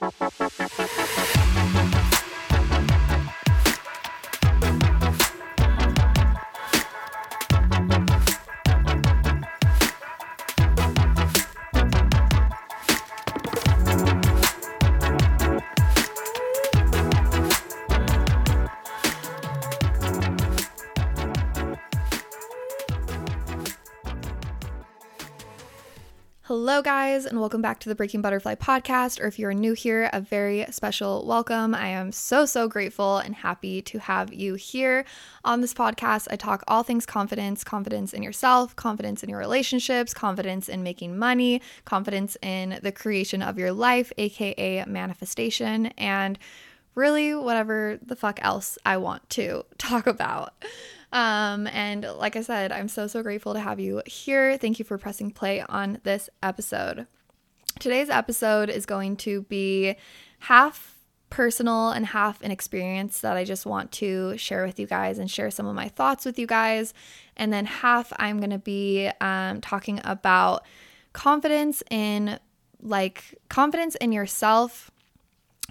Thank you. Guys, and welcome back to the Breaking Butterfly podcast. Or if you're new here, a very special welcome. I am so, so grateful and happy to have you here on this podcast. I talk all things confidence confidence in yourself, confidence in your relationships, confidence in making money, confidence in the creation of your life, aka manifestation, and really whatever the fuck else I want to talk about. Um, and like I said, I'm so, so grateful to have you here. Thank you for pressing play on this episode. Today's episode is going to be half personal and half an experience that I just want to share with you guys and share some of my thoughts with you guys. And then half, I'm going to be um, talking about confidence in like confidence in yourself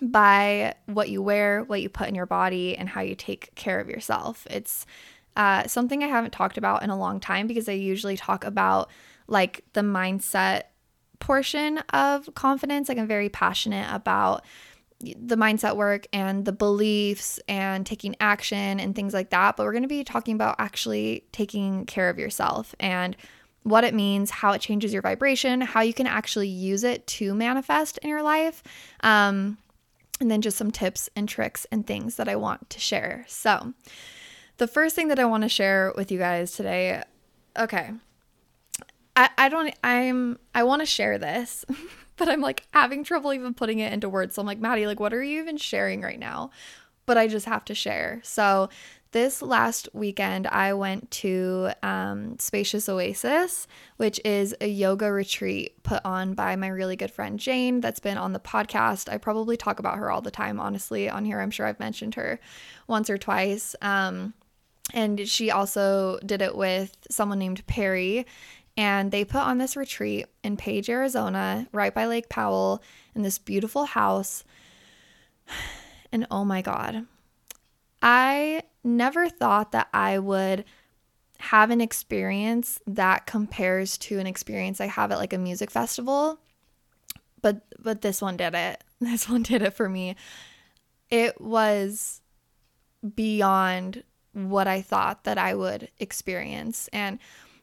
by what you wear, what you put in your body, and how you take care of yourself. It's uh, something I haven't talked about in a long time because I usually talk about like the mindset portion of confidence. Like I'm very passionate about the mindset work and the beliefs and taking action and things like that. But we're going to be talking about actually taking care of yourself and what it means, how it changes your vibration, how you can actually use it to manifest in your life. Um, and then just some tips and tricks and things that I want to share. So, the first thing that I want to share with you guys today, okay. I, I don't I'm I want to share this, but I'm like having trouble even putting it into words. So I'm like, Maddie, like what are you even sharing right now? But I just have to share. So this last weekend, I went to um, Spacious Oasis, which is a yoga retreat put on by my really good friend Jane, that's been on the podcast. I probably talk about her all the time, honestly, on here. I'm sure I've mentioned her once or twice. Um, and she also did it with someone named Perry. And they put on this retreat in Page, Arizona, right by Lake Powell, in this beautiful house. And oh my God, I never thought that I would have an experience that compares to an experience I have at like a music festival. But but this one did it. This one did it for me. It was beyond what I thought that I would experience. And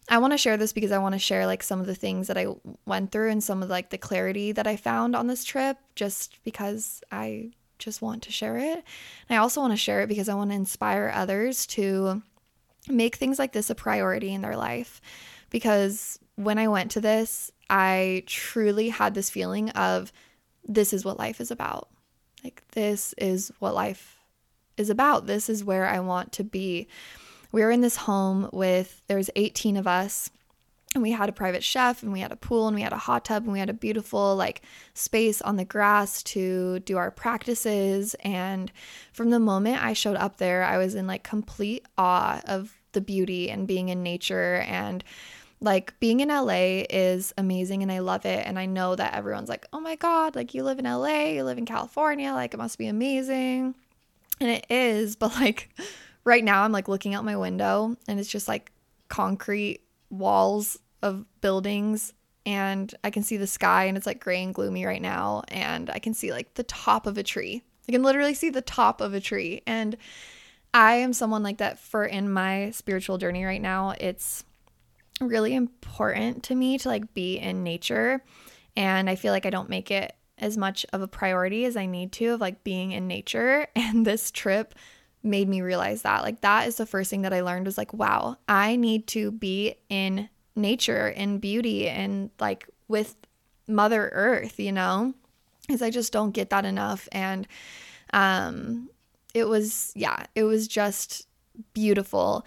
I want to share this because I want to share like some of the things that I went through and some of like the clarity that I found on this trip just because I just want to share it. And I also want to share it because I want to inspire others to make things like this a priority in their life. Because when I went to this, I truly had this feeling of this is what life is about. Like, this is what life is about. This is where I want to be. We were in this home with, there was 18 of us and we had a private chef and we had a pool and we had a hot tub and we had a beautiful like space on the grass to do our practices and from the moment I showed up there I was in like complete awe of the beauty and being in nature and like being in LA is amazing and I love it and I know that everyone's like oh my god like you live in LA you live in California like it must be amazing and it is, but like right now I'm like looking out my window and it's just like concrete walls of buildings and I can see the sky and it's like gray and gloomy right now and I can see like the top of a tree. I can literally see the top of a tree and I am someone like that for in my spiritual journey right now. It's really important to me to like be in nature and I feel like I don't make it as much of a priority as I need to of like being in nature. And this trip made me realize that. Like, that is the first thing that I learned was like, wow, I need to be in nature, in beauty, and like with Mother Earth, you know? Because I just don't get that enough. And um, it was, yeah, it was just beautiful.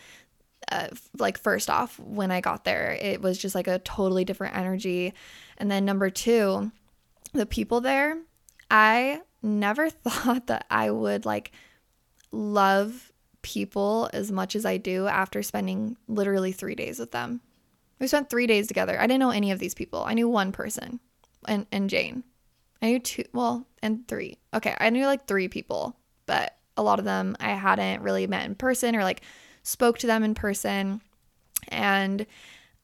Uh, like first off when i got there it was just like a totally different energy and then number two the people there, I never thought that I would like love people as much as I do after spending literally three days with them. We spent three days together. I didn't know any of these people. I knew one person and, and Jane. I knew two, well, and three. Okay, I knew like three people, but a lot of them I hadn't really met in person or like spoke to them in person. And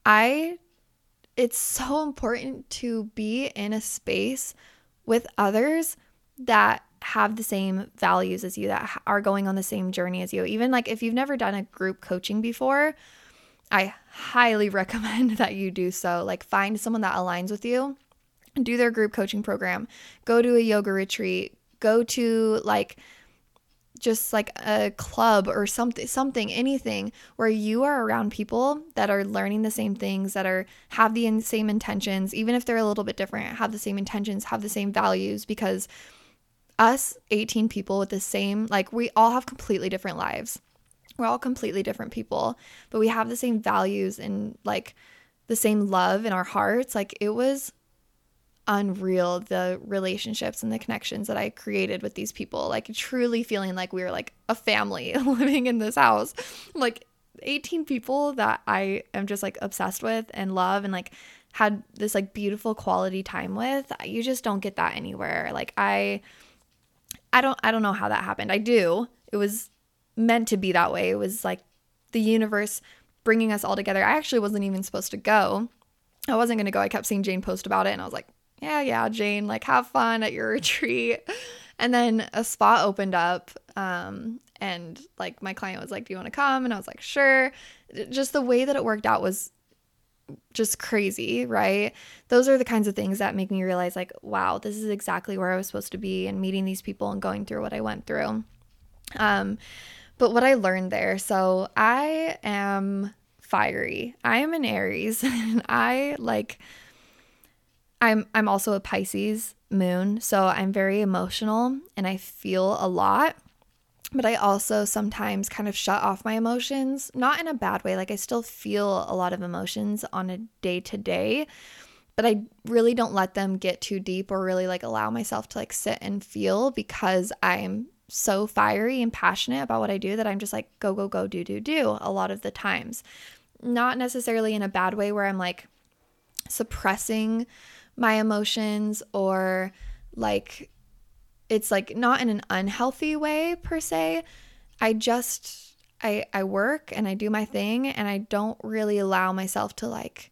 I, it's so important to be in a space with others that have the same values as you, that are going on the same journey as you. Even like if you've never done a group coaching before, I highly recommend that you do so. Like find someone that aligns with you, do their group coaching program, go to a yoga retreat, go to like just like a club or something something anything where you are around people that are learning the same things that are have the same intentions even if they're a little bit different have the same intentions have the same values because us 18 people with the same like we all have completely different lives. We're all completely different people but we have the same values and like the same love in our hearts. Like it was unreal the relationships and the connections that I created with these people. Like truly feeling like we were like a family living in this house. Like 18 people that I am just like obsessed with and love and like had this like beautiful quality time with. You just don't get that anywhere. Like I I don't I don't know how that happened. I do. It was meant to be that way. It was like the universe bringing us all together. I actually wasn't even supposed to go. I wasn't going to go. I kept seeing Jane post about it and I was like, yeah, yeah, Jane, like have fun at your retreat. And then a spot opened up. Um, and like my client was like, Do you want to come? And I was like, Sure. Just the way that it worked out was just crazy, right? Those are the kinds of things that make me realize, like, wow, this is exactly where I was supposed to be and meeting these people and going through what I went through. Um, but what I learned there, so I am fiery. I am an Aries and I like I'm I'm also a Pisces moon, so I'm very emotional and I feel a lot. But I also sometimes kind of shut off my emotions, not in a bad way. Like I still feel a lot of emotions on a day to day, but I really don't let them get too deep or really like allow myself to like sit and feel because I'm so fiery and passionate about what I do that I'm just like go go go do do do a lot of the times. Not necessarily in a bad way where I'm like suppressing my emotions or like it's like not in an unhealthy way per se. I just I I work and I do my thing and I don't really allow myself to like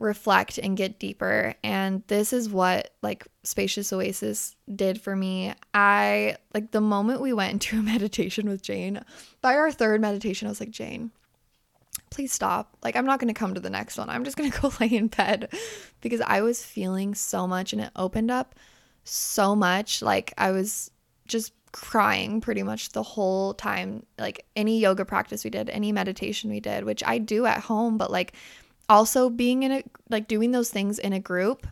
reflect and get deeper and this is what like spacious oasis did for me i like the moment we went into a meditation with jane by our third meditation i was like jane please stop. Like, I'm not going to come to the next one. I'm just going to go lay in bed because I was feeling so much and it opened up so much. Like, I was just crying pretty much the whole time. Like, any yoga practice we did, any meditation we did, which I do at home, but like, also being in a, like, doing those things in a group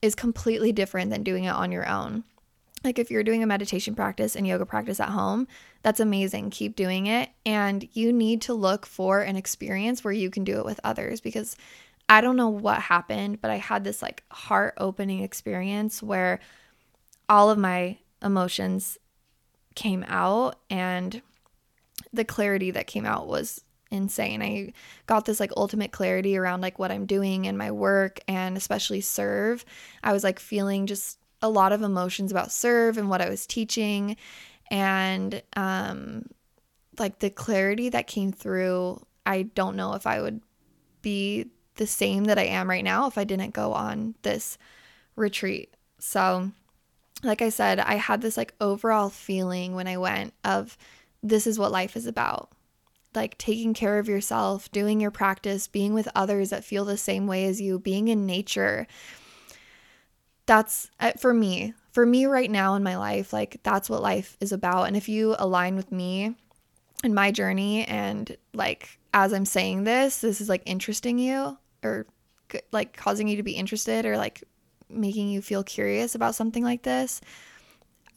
is completely different than doing it on your own. Like, if you're doing a meditation practice and yoga practice at home, that's amazing. Keep doing it. And you need to look for an experience where you can do it with others because I don't know what happened, but I had this like heart opening experience where all of my emotions came out and the clarity that came out was insane. I got this like ultimate clarity around like what I'm doing and my work and especially serve. I was like feeling just a lot of emotions about serve and what I was teaching and um like the clarity that came through I don't know if I would be the same that I am right now if I didn't go on this retreat. So like I said, I had this like overall feeling when I went of this is what life is about. Like taking care of yourself, doing your practice, being with others that feel the same way as you, being in nature, that's uh, for me for me right now in my life like that's what life is about. And if you align with me and my journey and like as i'm saying this this is like interesting you or like causing you to be interested or like making you feel curious about something like this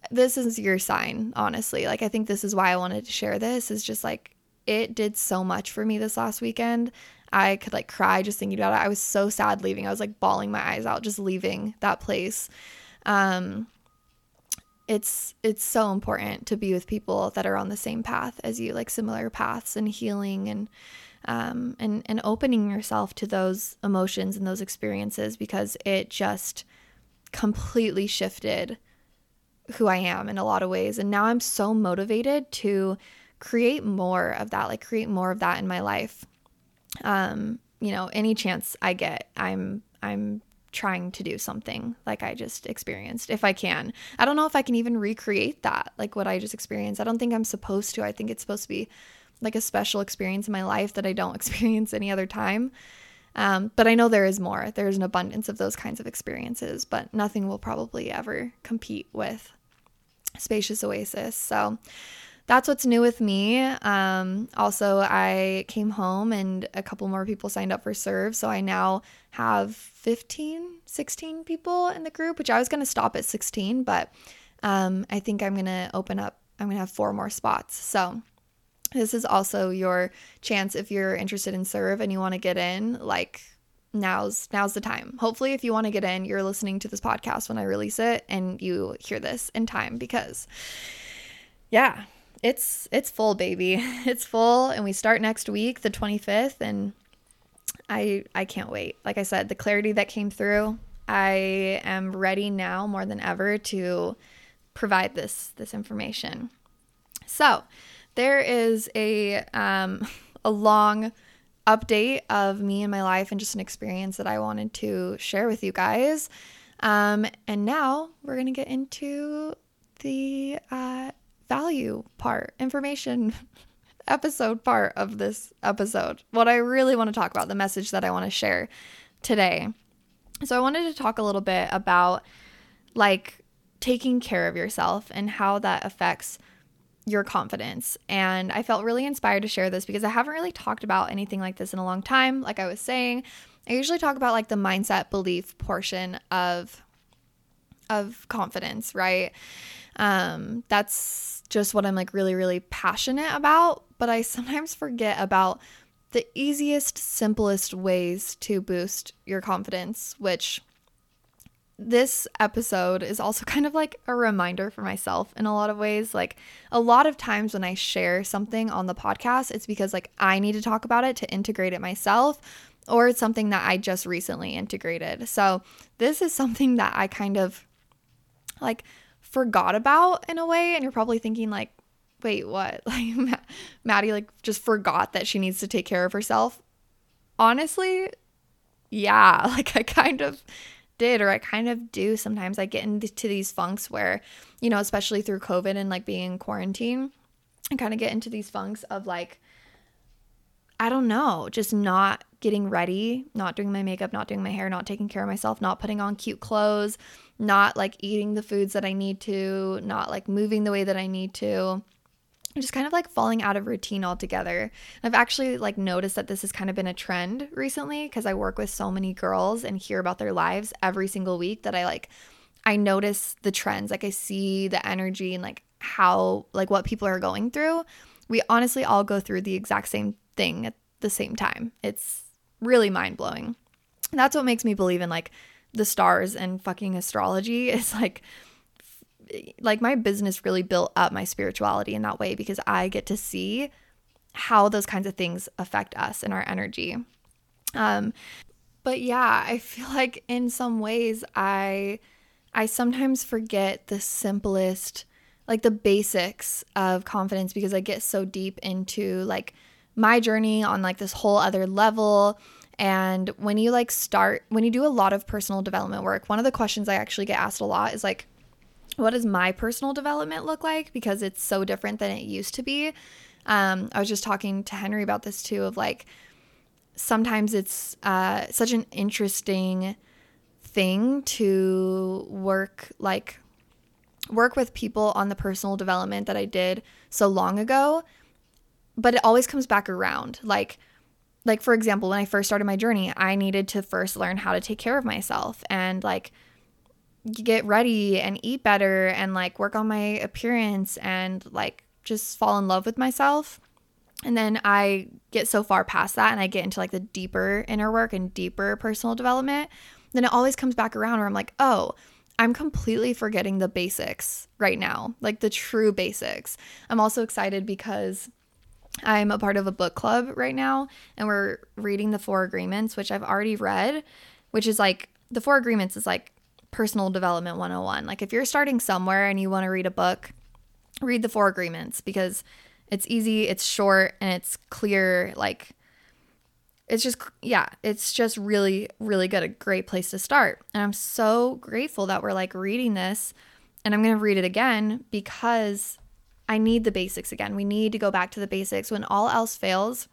this is your sign honestly. Like i think this is why i wanted to share this is just like it did so much for me this last weekend I could like cry just thinking about it. I was so sad leaving. I was like bawling my eyes out just leaving that place. Um, it's it's so important to be with people that are on the same path as you, like similar paths and healing and um, and and opening yourself to those emotions and those experiences because it just completely shifted who I am in a lot of ways. And now I'm so motivated to create more of that, like create more of that in my life. Um, you know, any chance I get, I'm I'm trying to do something like I just experienced if I can. I don't know if I can even recreate that, like what I just experienced. I don't think I'm supposed to. I think it's supposed to be like a special experience in my life that I don't experience any other time. Um, but I know there is more. There's an abundance of those kinds of experiences, but nothing will probably ever compete with Spacious Oasis. So that's what's new with me. Um, also, I came home and a couple more people signed up for Serve. So I now have 15, 16 people in the group, which I was going to stop at 16, but um, I think I'm going to open up, I'm going to have four more spots. So this is also your chance if you're interested in Serve and you want to get in, like, now's now's the time. Hopefully if you want to get in, you're listening to this podcast when I release it and you hear this in time because yeah, it's it's full baby. It's full and we start next week, the 25th and I I can't wait. Like I said, the clarity that came through, I am ready now more than ever to provide this this information. So, there is a um a long update of me and my life and just an experience that I wanted to share with you guys. Um, and now we're to get into the uh, value part, information episode part of this episode. What I really want to talk about, the message that I want to share today. So, I wanted to talk a little bit about like taking care of yourself and how that affects your confidence. And I felt really inspired to share this because I haven't really talked about anything like this in a long time. Like I was saying, I usually talk about like the mindset belief portion of of confidence, right? Um that's just what I'm like really really passionate about, but I sometimes forget about the easiest simplest ways to boost your confidence, which this episode is also kind of like a reminder for myself in a lot of ways. Like a lot of times when I share something on the podcast, it's because like I need to talk about it to integrate it myself or it's something that I just recently integrated. So, this is something that I kind of like forgot about in a way and you're probably thinking like wait, what? Like Maddie like just forgot that she needs to take care of herself. Honestly, yeah, like I kind of did or I kind of do sometimes. I get into these funks where, you know, especially through COVID and like being in quarantine, I kind of get into these funks of like, I don't know, just not getting ready, not doing my makeup, not doing my hair, not taking care of myself, not putting on cute clothes, not like eating the foods that I need to, not like moving the way that I need to just kind of like falling out of routine altogether. I've actually like noticed that this has kind of been a trend recently because I work with so many girls and hear about their lives every single week that I like I notice the trends. Like I see the energy and like how like what people are going through. We honestly all go through the exact same thing at the same time. It's really mind-blowing. That's what makes me believe in like the stars and fucking astrology is like like my business really built up my spirituality in that way because I get to see how those kinds of things affect us and our energy. Um but yeah, I feel like in some ways I I sometimes forget the simplest like the basics of confidence because I get so deep into like my journey on like this whole other level. And when you like start when you do a lot of personal development work, one of the questions I actually get asked a lot is like what does my personal development look like? Because it's so different than it used to be. Um, i was just talking to henry about this too of like sometimes it's uh, such an interesting thing to work like work with people on the personal development that i did so long ago but it always comes back around like like for example when i first started my journey i needed to first learn how to take care of myself and like get ready and eat better and like work on my appearance and like just fall in love with myself. And then I get so far past that and I get into like the deeper inner work and deeper personal development. Then it always comes back around where I'm like, oh, I'm completely forgetting the basics right now, like the true basics. I'm also excited because I'm a part of a book club right now and we're reading the Four Agreements, which I've already read, which is like the Four Agreements is like personal development 101. Like if you're starting somewhere and you want to read a book, read the four agreements because it's easy, it's short, and it's clear. Like it's just, yeah, it's just really, really good. A great place to start. And I'm so grateful that we're like reading this. And I'm going to read it again because I need the basics again. We need to go back to the basics. When all else fails,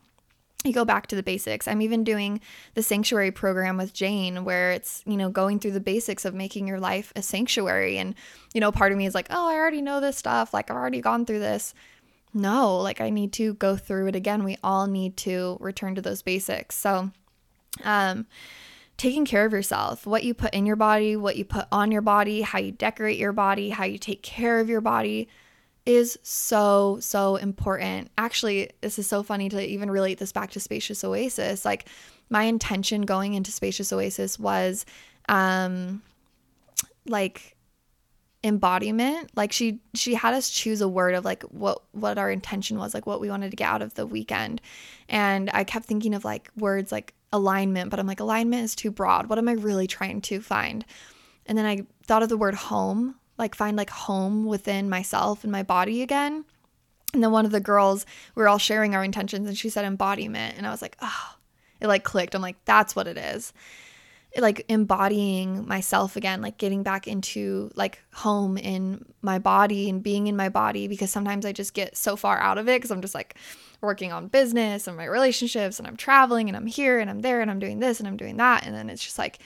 you go back to the basics. I'm even doing the sanctuary program with Jane where it's, you know, going through the basics of making your life a sanctuary. And, you know, part of me is like, oh, I already know this stuff. Like, I've already gone through this. No, like, I need to go through it again. We all need to return to those basics. So, um, taking care of yourself, what you put in your body, what you put on your body, how you decorate your body, how you take care of your body is so, so important. Actually, this is so funny to even relate this back to Spacious Oasis. Like, my intention going into Spacious Oasis was um like embodiment. Like she she had us choose a word of like what what our intention was like what we wanted to get out of the weekend. And i kept thinking of like words like alignment but i'm like alignment is too broad. What am i really trying to find? And then i thought of the word home like find like home within myself and my body again. And then one of the girls, we were all sharing our intentions and she said embodiment. And I was like, oh, it like clicked. I'm like, that's what it is. It, like embodying myself again, like getting back into like home in my body and being in my body because sometimes I just get so far out of it because I'm just like working on business and my relationships and I'm traveling and I'm here and I'm there and I'm doing this and I'm doing that. And then it's just like,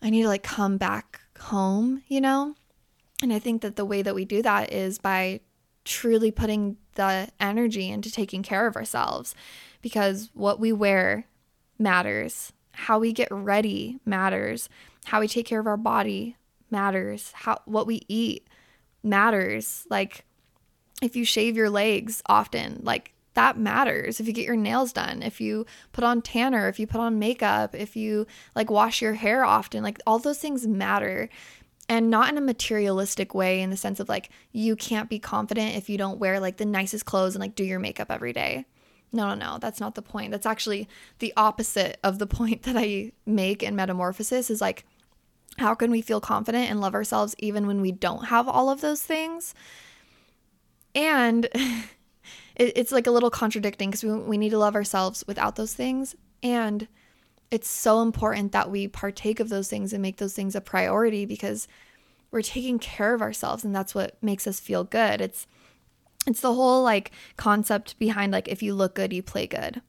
I need to like come back home, you know? And I think that the way that we do that is by truly putting the energy into taking care of ourselves because what we wear matters. How we get ready matters. How we take care of our body matters. How what we eat matters. Like if you shave your legs often, like that matters. If you get your nails done, if you put on tanner, if you put on makeup, if you like wash your hair often, like all those things matter and not in a materialistic way in the sense of like you can't be confident if you don't wear like the nicest clothes and like do your makeup every day. No, no, no, that's not the point. That's actually the opposite of the point that I make in Metamorphosis is like how can we feel confident and love ourselves even when we don't have all of those things? And it's like a little contradicting because we, we need to love ourselves without those things. And it's so important that we partake of those things and make those things a priority because we're taking care of ourselves and that's what makes us feel good. It's it's the whole like concept behind like if you look good, you play good.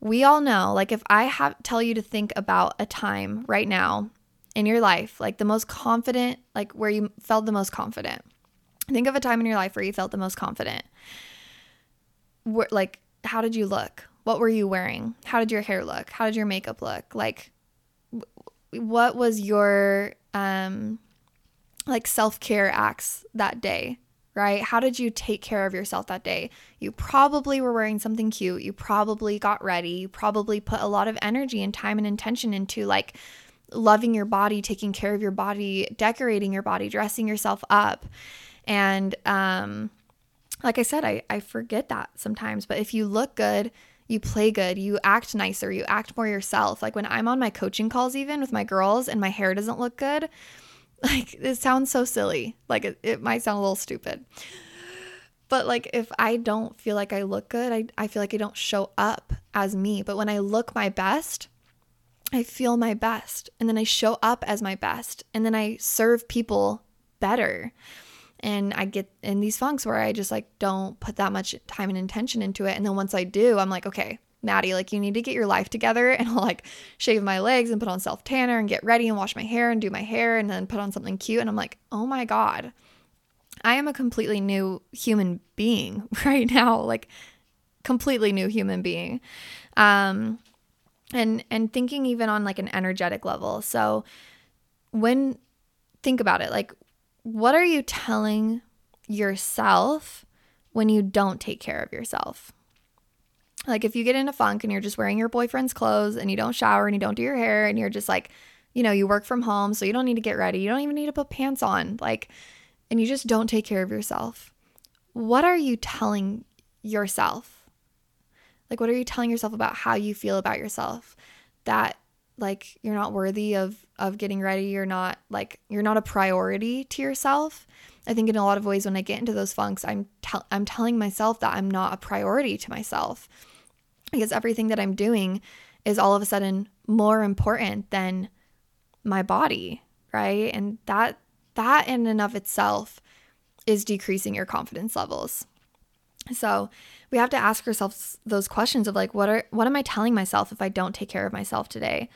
We all know like if I have tell you to think about a time right now in your life, like the most confident, like where you felt the most confident. Think of a time in your life where you felt the most confident. Where, like how did you look? What were you wearing? How did your hair look? How did your makeup look? Like what was your um like self-care acts that day? Right? How did you take care of yourself that day? You probably were wearing something cute. You probably got ready. You probably put a lot of energy and time and intention into like loving your body, taking care of your body, decorating your body, dressing yourself up. And um like I said, I, I forget that sometimes. But if you look good, you play good, you act nicer, you act more yourself. Like when I'm on my coaching calls, even with my girls, and my hair doesn't look good, like it sounds so silly. Like it, it might sound a little stupid. But like if I don't feel like I look good, I, I feel like I don't show up as me. But when I look my best, I feel my best. And then I show up as my best. And then I serve people better and I get in these funks where I just like don't put that much time and intention into it. And then once I do, I'm like, okay, Maddie, like you need to get your life together and I'll like shave my legs and put on self tanner and get ready and wash my hair and do my hair and then put on something cute. And I'm like, oh my God, I am a completely new human being right now, like completely new human being. Um, and and thinking even on like an energetic level. So when think about it, like what are you telling yourself when you don't take care of yourself? Like if you get in a funk and you're just wearing your boyfriend's clothes and you don't shower and you don't do your hair and you're just like, you know, you work from home, so you don't need to get ready. You don't even need to put pants on. Like, and you just don't take care of yourself. What are you telling yourself? Like, what are you telling yourself about how you feel about yourself? That like you're not worthy of of getting ready. You're not like you're not a priority to yourself. I think in a lot of ways when i get into those funks i'm tell i'm telling myself that i'm not a priority to myself. Because everything that i'm doing is all of a sudden more important than my body right? And that that in and of itself is decreasing your confidence levels. So we have to ask ourselves those questions of like what are what am I telling myself if I don't take care of myself today?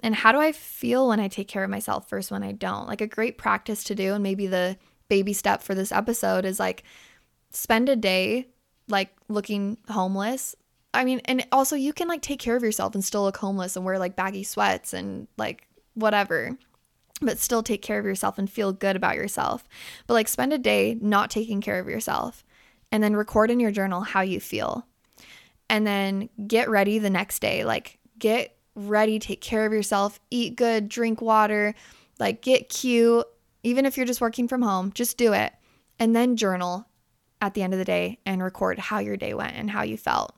And how do I feel when I take care of myself versus when I don't? Like a great practice to do and maybe the baby step for this episode is like spend a day like looking homeless. I mean, and also you can like take care of yourself and still look homeless and wear like baggy sweats and like whatever but still take care of yourself and feel good about yourself. But like spend a day not taking care of yourself and then record in your journal how you feel. And then get ready the next day. Like, get ready, take care of yourself, eat good, drink water, like, get cute. Even if you're just working from home, just do it. And then journal at the end of the day and record how your day went and how you felt.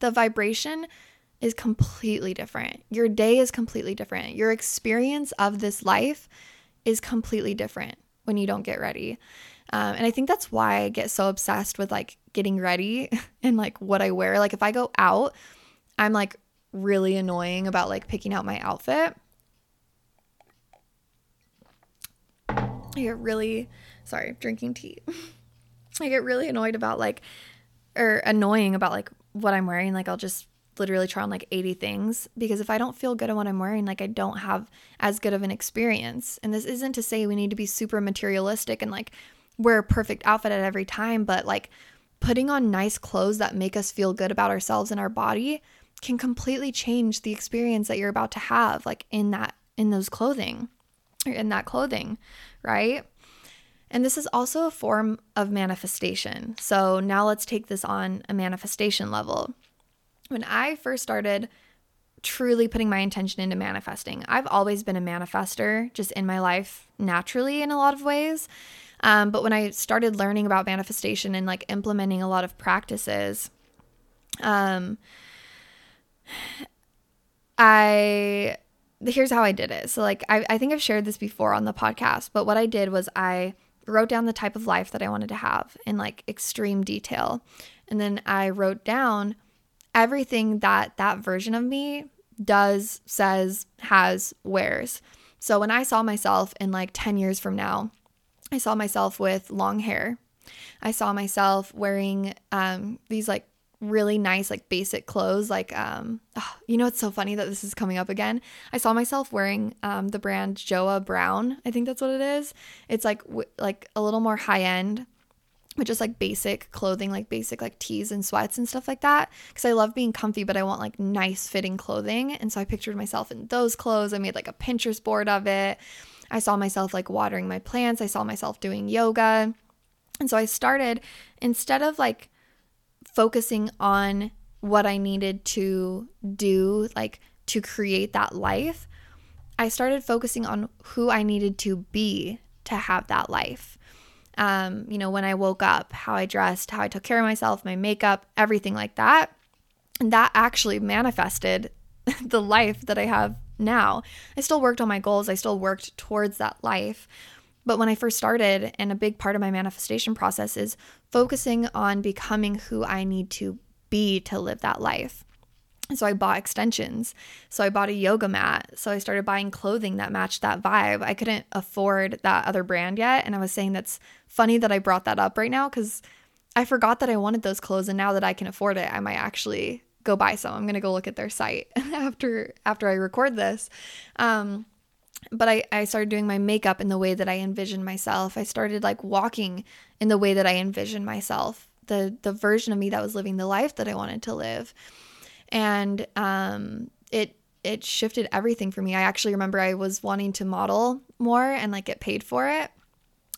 The vibration is completely different. Your day is completely different. Your experience of this life is completely different when you don't get ready. Um, and I think that's why I get so obsessed with like getting ready and like what I wear. Like if I go out, I'm like really annoying about like picking out my outfit. I get really, sorry, drinking tea. I get really annoyed about like, or annoying about like what I'm wearing. Like I'll just literally try on like 80 things because if I don't feel good at what I'm wearing, like I don't have as good of an experience. And this isn't to say we need to be super materialistic and like wear a perfect outfit at every time, but like putting on nice clothes that make us feel good about ourselves and our body can completely change the experience that you're about to have like in that in those clothing or in that clothing, right? And this is also a form of manifestation. So now let's take this on a manifestation level. When I first started truly putting my intention into manifesting, I've always been a manifester just in my life naturally in a lot of ways. Um, but when I started learning about manifestation and like implementing a lot of practices, um, I here's how I did it. So like I, I think I've shared this before on the podcast, but what I did was I wrote down the type of life that I wanted to have in like extreme detail. And then I wrote down everything that that version of me does, says, has, wears. So when I saw myself in like 10 years from now, I saw myself with long hair. I saw myself wearing um, these like really nice like basic clothes like um oh, you know it's so funny that this is coming up again. I saw myself wearing um the brand joa brown i think that's what it is. It's like w- like a little more high end but just like basic clothing like basic like tees and sweats and stuff like that because i love being comfy but i want like nice fitting clothing and so i pictured myself in those clothes. I made like a pinterest board of it I saw myself like watering my plants, I saw myself doing yoga. And so I started instead of like focusing on what I needed to do, like to create that life, I started focusing on who I needed to be to have that life. Um, you know, when I woke up, how I dressed, how I took care of myself, my makeup, everything like that. And that actually manifested the life that I have now. I still worked on my goals, I still worked towards that life. But when I first started, and a big part of my manifestation process is focusing on becoming who I need to be to live that life. So I bought extensions. So I bought a yoga mat. So I started buying clothing that matched that vibe. I couldn't afford that other brand yet. And I was saying that's funny that I brought that up right now because I forgot that I wanted those clothes. And now that I can afford it, I might actually go buy some. I'm gonna go look at their site after after I record this. Um, but I, I started doing my makeup in the way that I envisioned myself. I started like walking in the way that I envisioned myself, the the version of me that was living the life that I wanted to live. And um, it it shifted everything for me. I actually remember I was wanting to model more and like get paid for it.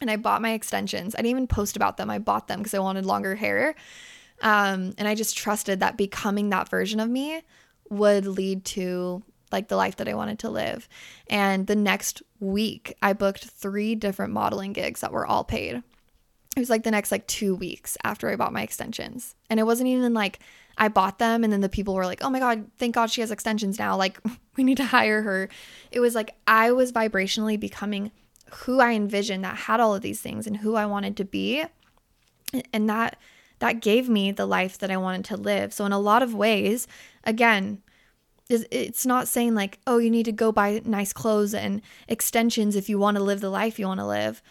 And I bought my extensions. I didn't even post about them. I bought them because I wanted longer hair. Um, and I just trusted that becoming that version of me would lead to like the life that I wanted to live. And the next week, I booked three different modeling gigs that were all paid. It was like the next like two weeks after I bought my extensions. And it wasn't even like I bought them and then the people were like, "Oh my god, thank God she has extensions now. Like we need to hire her." It was like I was vibrationally becoming who I envisioned that had all of these things and who I wanted to be. And that that gave me the life that I wanted to live. So in a lot of ways, again, it's not saying like, "Oh, you need to go buy nice clothes and extensions if you want to live the life you want to live."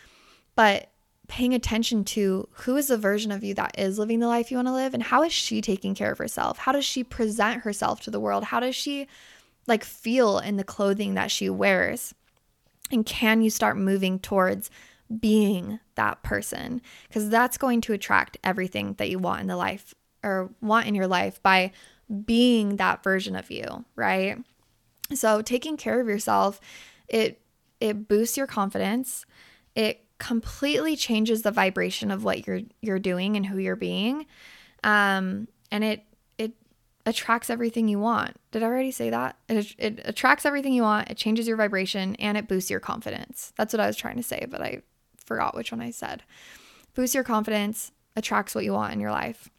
But paying attention to who is the version of you that is living the life you want to live and how is she taking care of herself? How does she present herself to the world? How does she like feel in the clothing that she wears? And can you start moving towards being that person? Because that's going to attract everything that you want in the life or want in your life by being that version of you, right? So taking care of yourself, it it boosts your confidence. It completely changes the vibration of what you're you're doing and who you're being um, and it it attracts everything you want did i already say that it, it attracts everything you want it changes your vibration and it boosts your confidence that's what i was trying to say but i forgot which one i said boosts your confidence attracts what you want in your life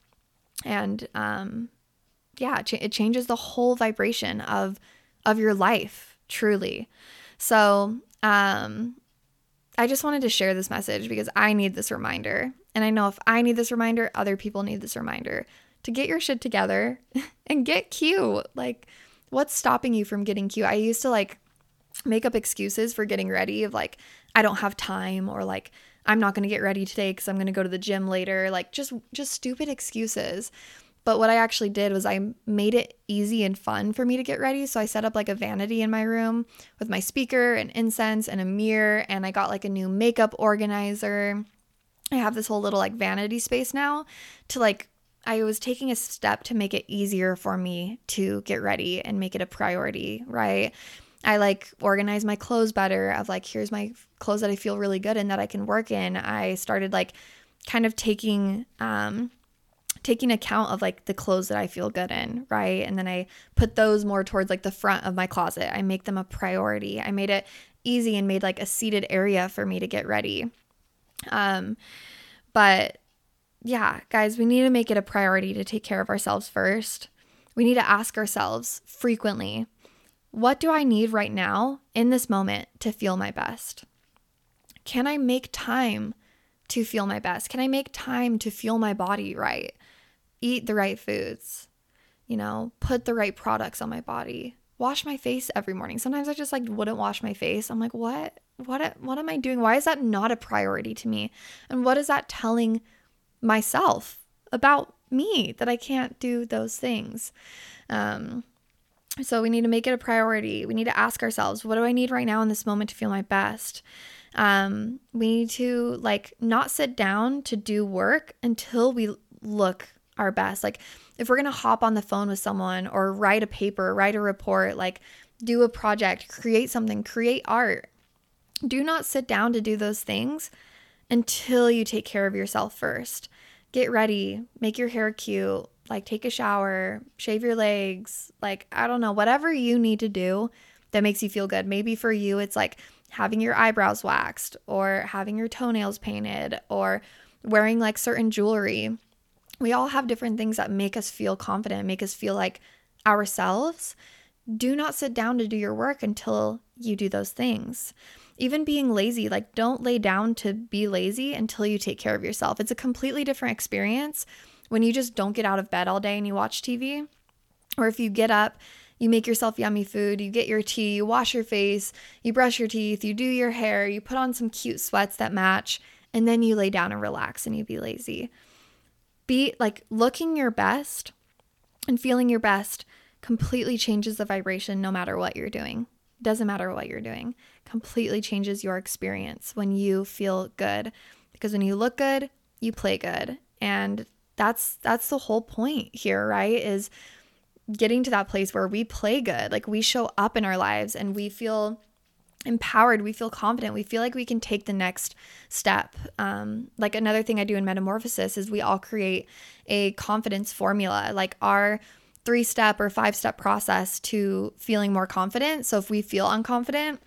and um, yeah it, ch- it changes the whole vibration of of your life truly so um I just wanted to share this message because I need this reminder. And I know if I need this reminder, other people need this reminder to get your shit together and get cute. Like, what's stopping you from getting cute? I used to like make up excuses for getting ready of like, I don't have time or like, I'm not going to get ready today because I'm going to go to the gym later. Like, just, just stupid excuses. But what I actually did was I made it easy and fun for me to get ready. So I set up like a vanity in my room with my speaker and incense and a mirror, and I got like a new makeup organizer. I have this whole little like vanity space now to like, I was taking a step to make it easier for me to get ready and make it a priority, right? I like organize my clothes better of like, here's my clothes that I feel really good in that I can work in. I started like kind of taking, um, taking account of like the clothes that I feel good in, right? And then I put those more towards like the front of my closet. I make them a priority. I made it easy and made like a seated area for me to get ready. Um but yeah, guys, we need to make it a priority to take care of ourselves first. We need to ask ourselves frequently, what do I need right now in this moment to feel my best? Can I make time to feel my best? Can I make time to feel my body right? eat the right foods, you know, put the right products on my body, wash my face every morning. Sometimes I just like wouldn't wash my face. I'm like, what? What what am I doing? Why is that not a priority to me? And what is that telling myself about me that I can't do those things? Um so we need to make it a priority. We need to ask ourselves, what do I need right now in this moment to feel my best? Um, we need to like not sit down to do work until we look our best. Like if we're to hop on the phone with someone or write a paper, write a report, like do a project, create something, create art. Do not sit down to do those things until you take care of yourself first. Get ready, make your hair cute, like take a shower, shave your legs, like I don't know, whatever you need to do that makes you feel good. Maybe for you it's like having your eyebrows waxed or having your toenails painted or wearing like certain jewelry we all have different things that make us feel confident, make us feel like ourselves. Do not sit down to do your work until you do those things. Even being lazy, like don't lay down to be lazy until you take care of yourself. It's a completely different experience when you just don't get out of bed all day and you watch TV. Or if you get up, you make yourself yummy food, you get your tea, you wash your face, you brush your teeth, you do your hair, you put on some cute sweats that match, and then you lay down and relax and you be lazy be like looking your best and feeling your best completely changes the vibration no matter what you're doing. Doesn't matter what you're doing. Completely changes your experience when you feel good because when you look good, you play good. And that's that's the whole point here, right? Is getting to that place where we play good. Like we show up in our lives and we feel empowered we feel confident we feel like we can take the next step um, like another thing i do in metamorphosis is we all create a confidence formula like our three step or five step process to feeling more confident so if we feel unconfident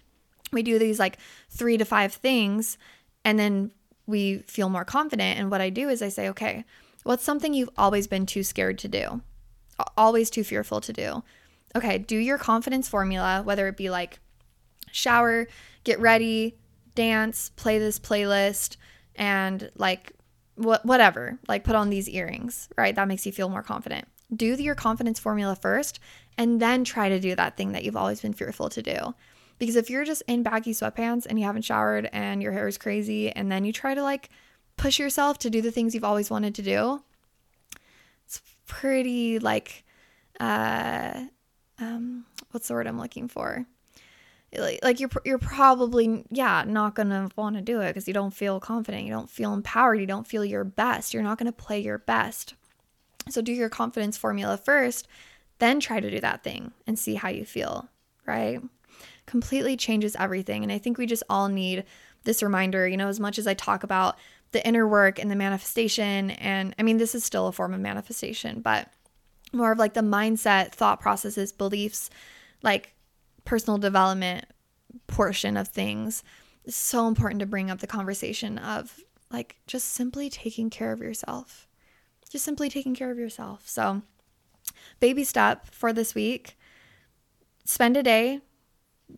we do these like three to five things and then we feel more confident and what i do is i say okay what's something you've always been too scared to do always too fearful to do. Okay, do your confidence formula, whether it be like shower, get ready, dance, play this playlist, and like what whatever, like put on these earrings, right? That makes you feel more confident. Do your confidence formula first and then try to do that thing that you've always been fearful to do. Because if you're just in baggy sweatpants and you haven't showered and your hair is crazy and then you try to like push yourself to do the things you've always wanted to do, it's pretty like uh um what's the word I'm looking for? Like, like you're you're probably yeah not gonna want to do it because you don't feel confident you don't feel empowered you don't feel your best you're not gonna play your best so do your confidence formula first then try to do that thing and see how you feel right completely changes everything and i think we just all need this reminder you know as much as i talk about the inner work and the manifestation and i mean this is still a form of manifestation but more of like the mindset thought processes beliefs like personal development portion of things, it's so important to bring up the conversation of like just simply taking care of yourself. Just simply taking care of yourself. So, baby step for this week spend a day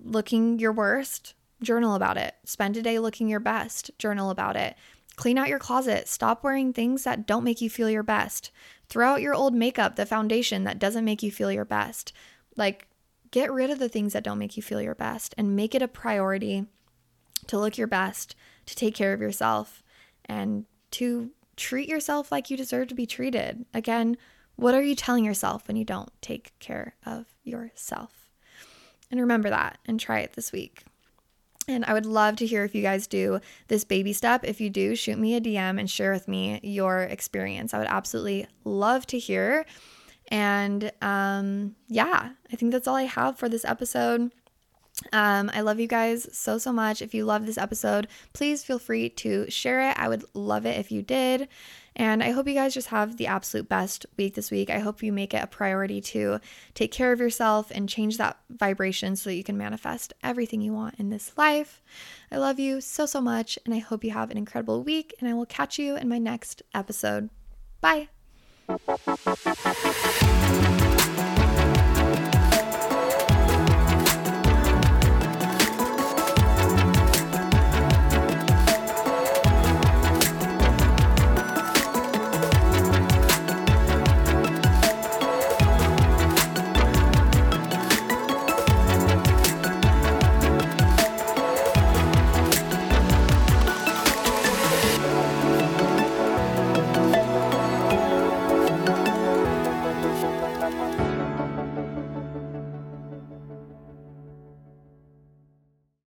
looking your worst, journal about it. Spend a day looking your best, journal about it. Clean out your closet. Stop wearing things that don't make you feel your best. Throw out your old makeup, the foundation that doesn't make you feel your best. Like, Get rid of the things that don't make you feel your best and make it a priority to look your best, to take care of yourself, and to treat yourself like you deserve to be treated. Again, what are you telling yourself when you don't take care of yourself? And remember that and try it this week. And I would love to hear if you guys do this baby step. If you do, shoot me a DM and share with me your experience. I would absolutely love to hear. And um, yeah, I think that's all I have for this episode. Um, I love you guys so, so much. If you love this episode, please feel free to share it. I would love it if you did. And I hope you guys just have the absolute best week this week. I hope you make it a priority to take care of yourself and change that vibration so that you can manifest everything you want in this life. I love you so, so much. And I hope you have an incredible week. And I will catch you in my next episode. Bye.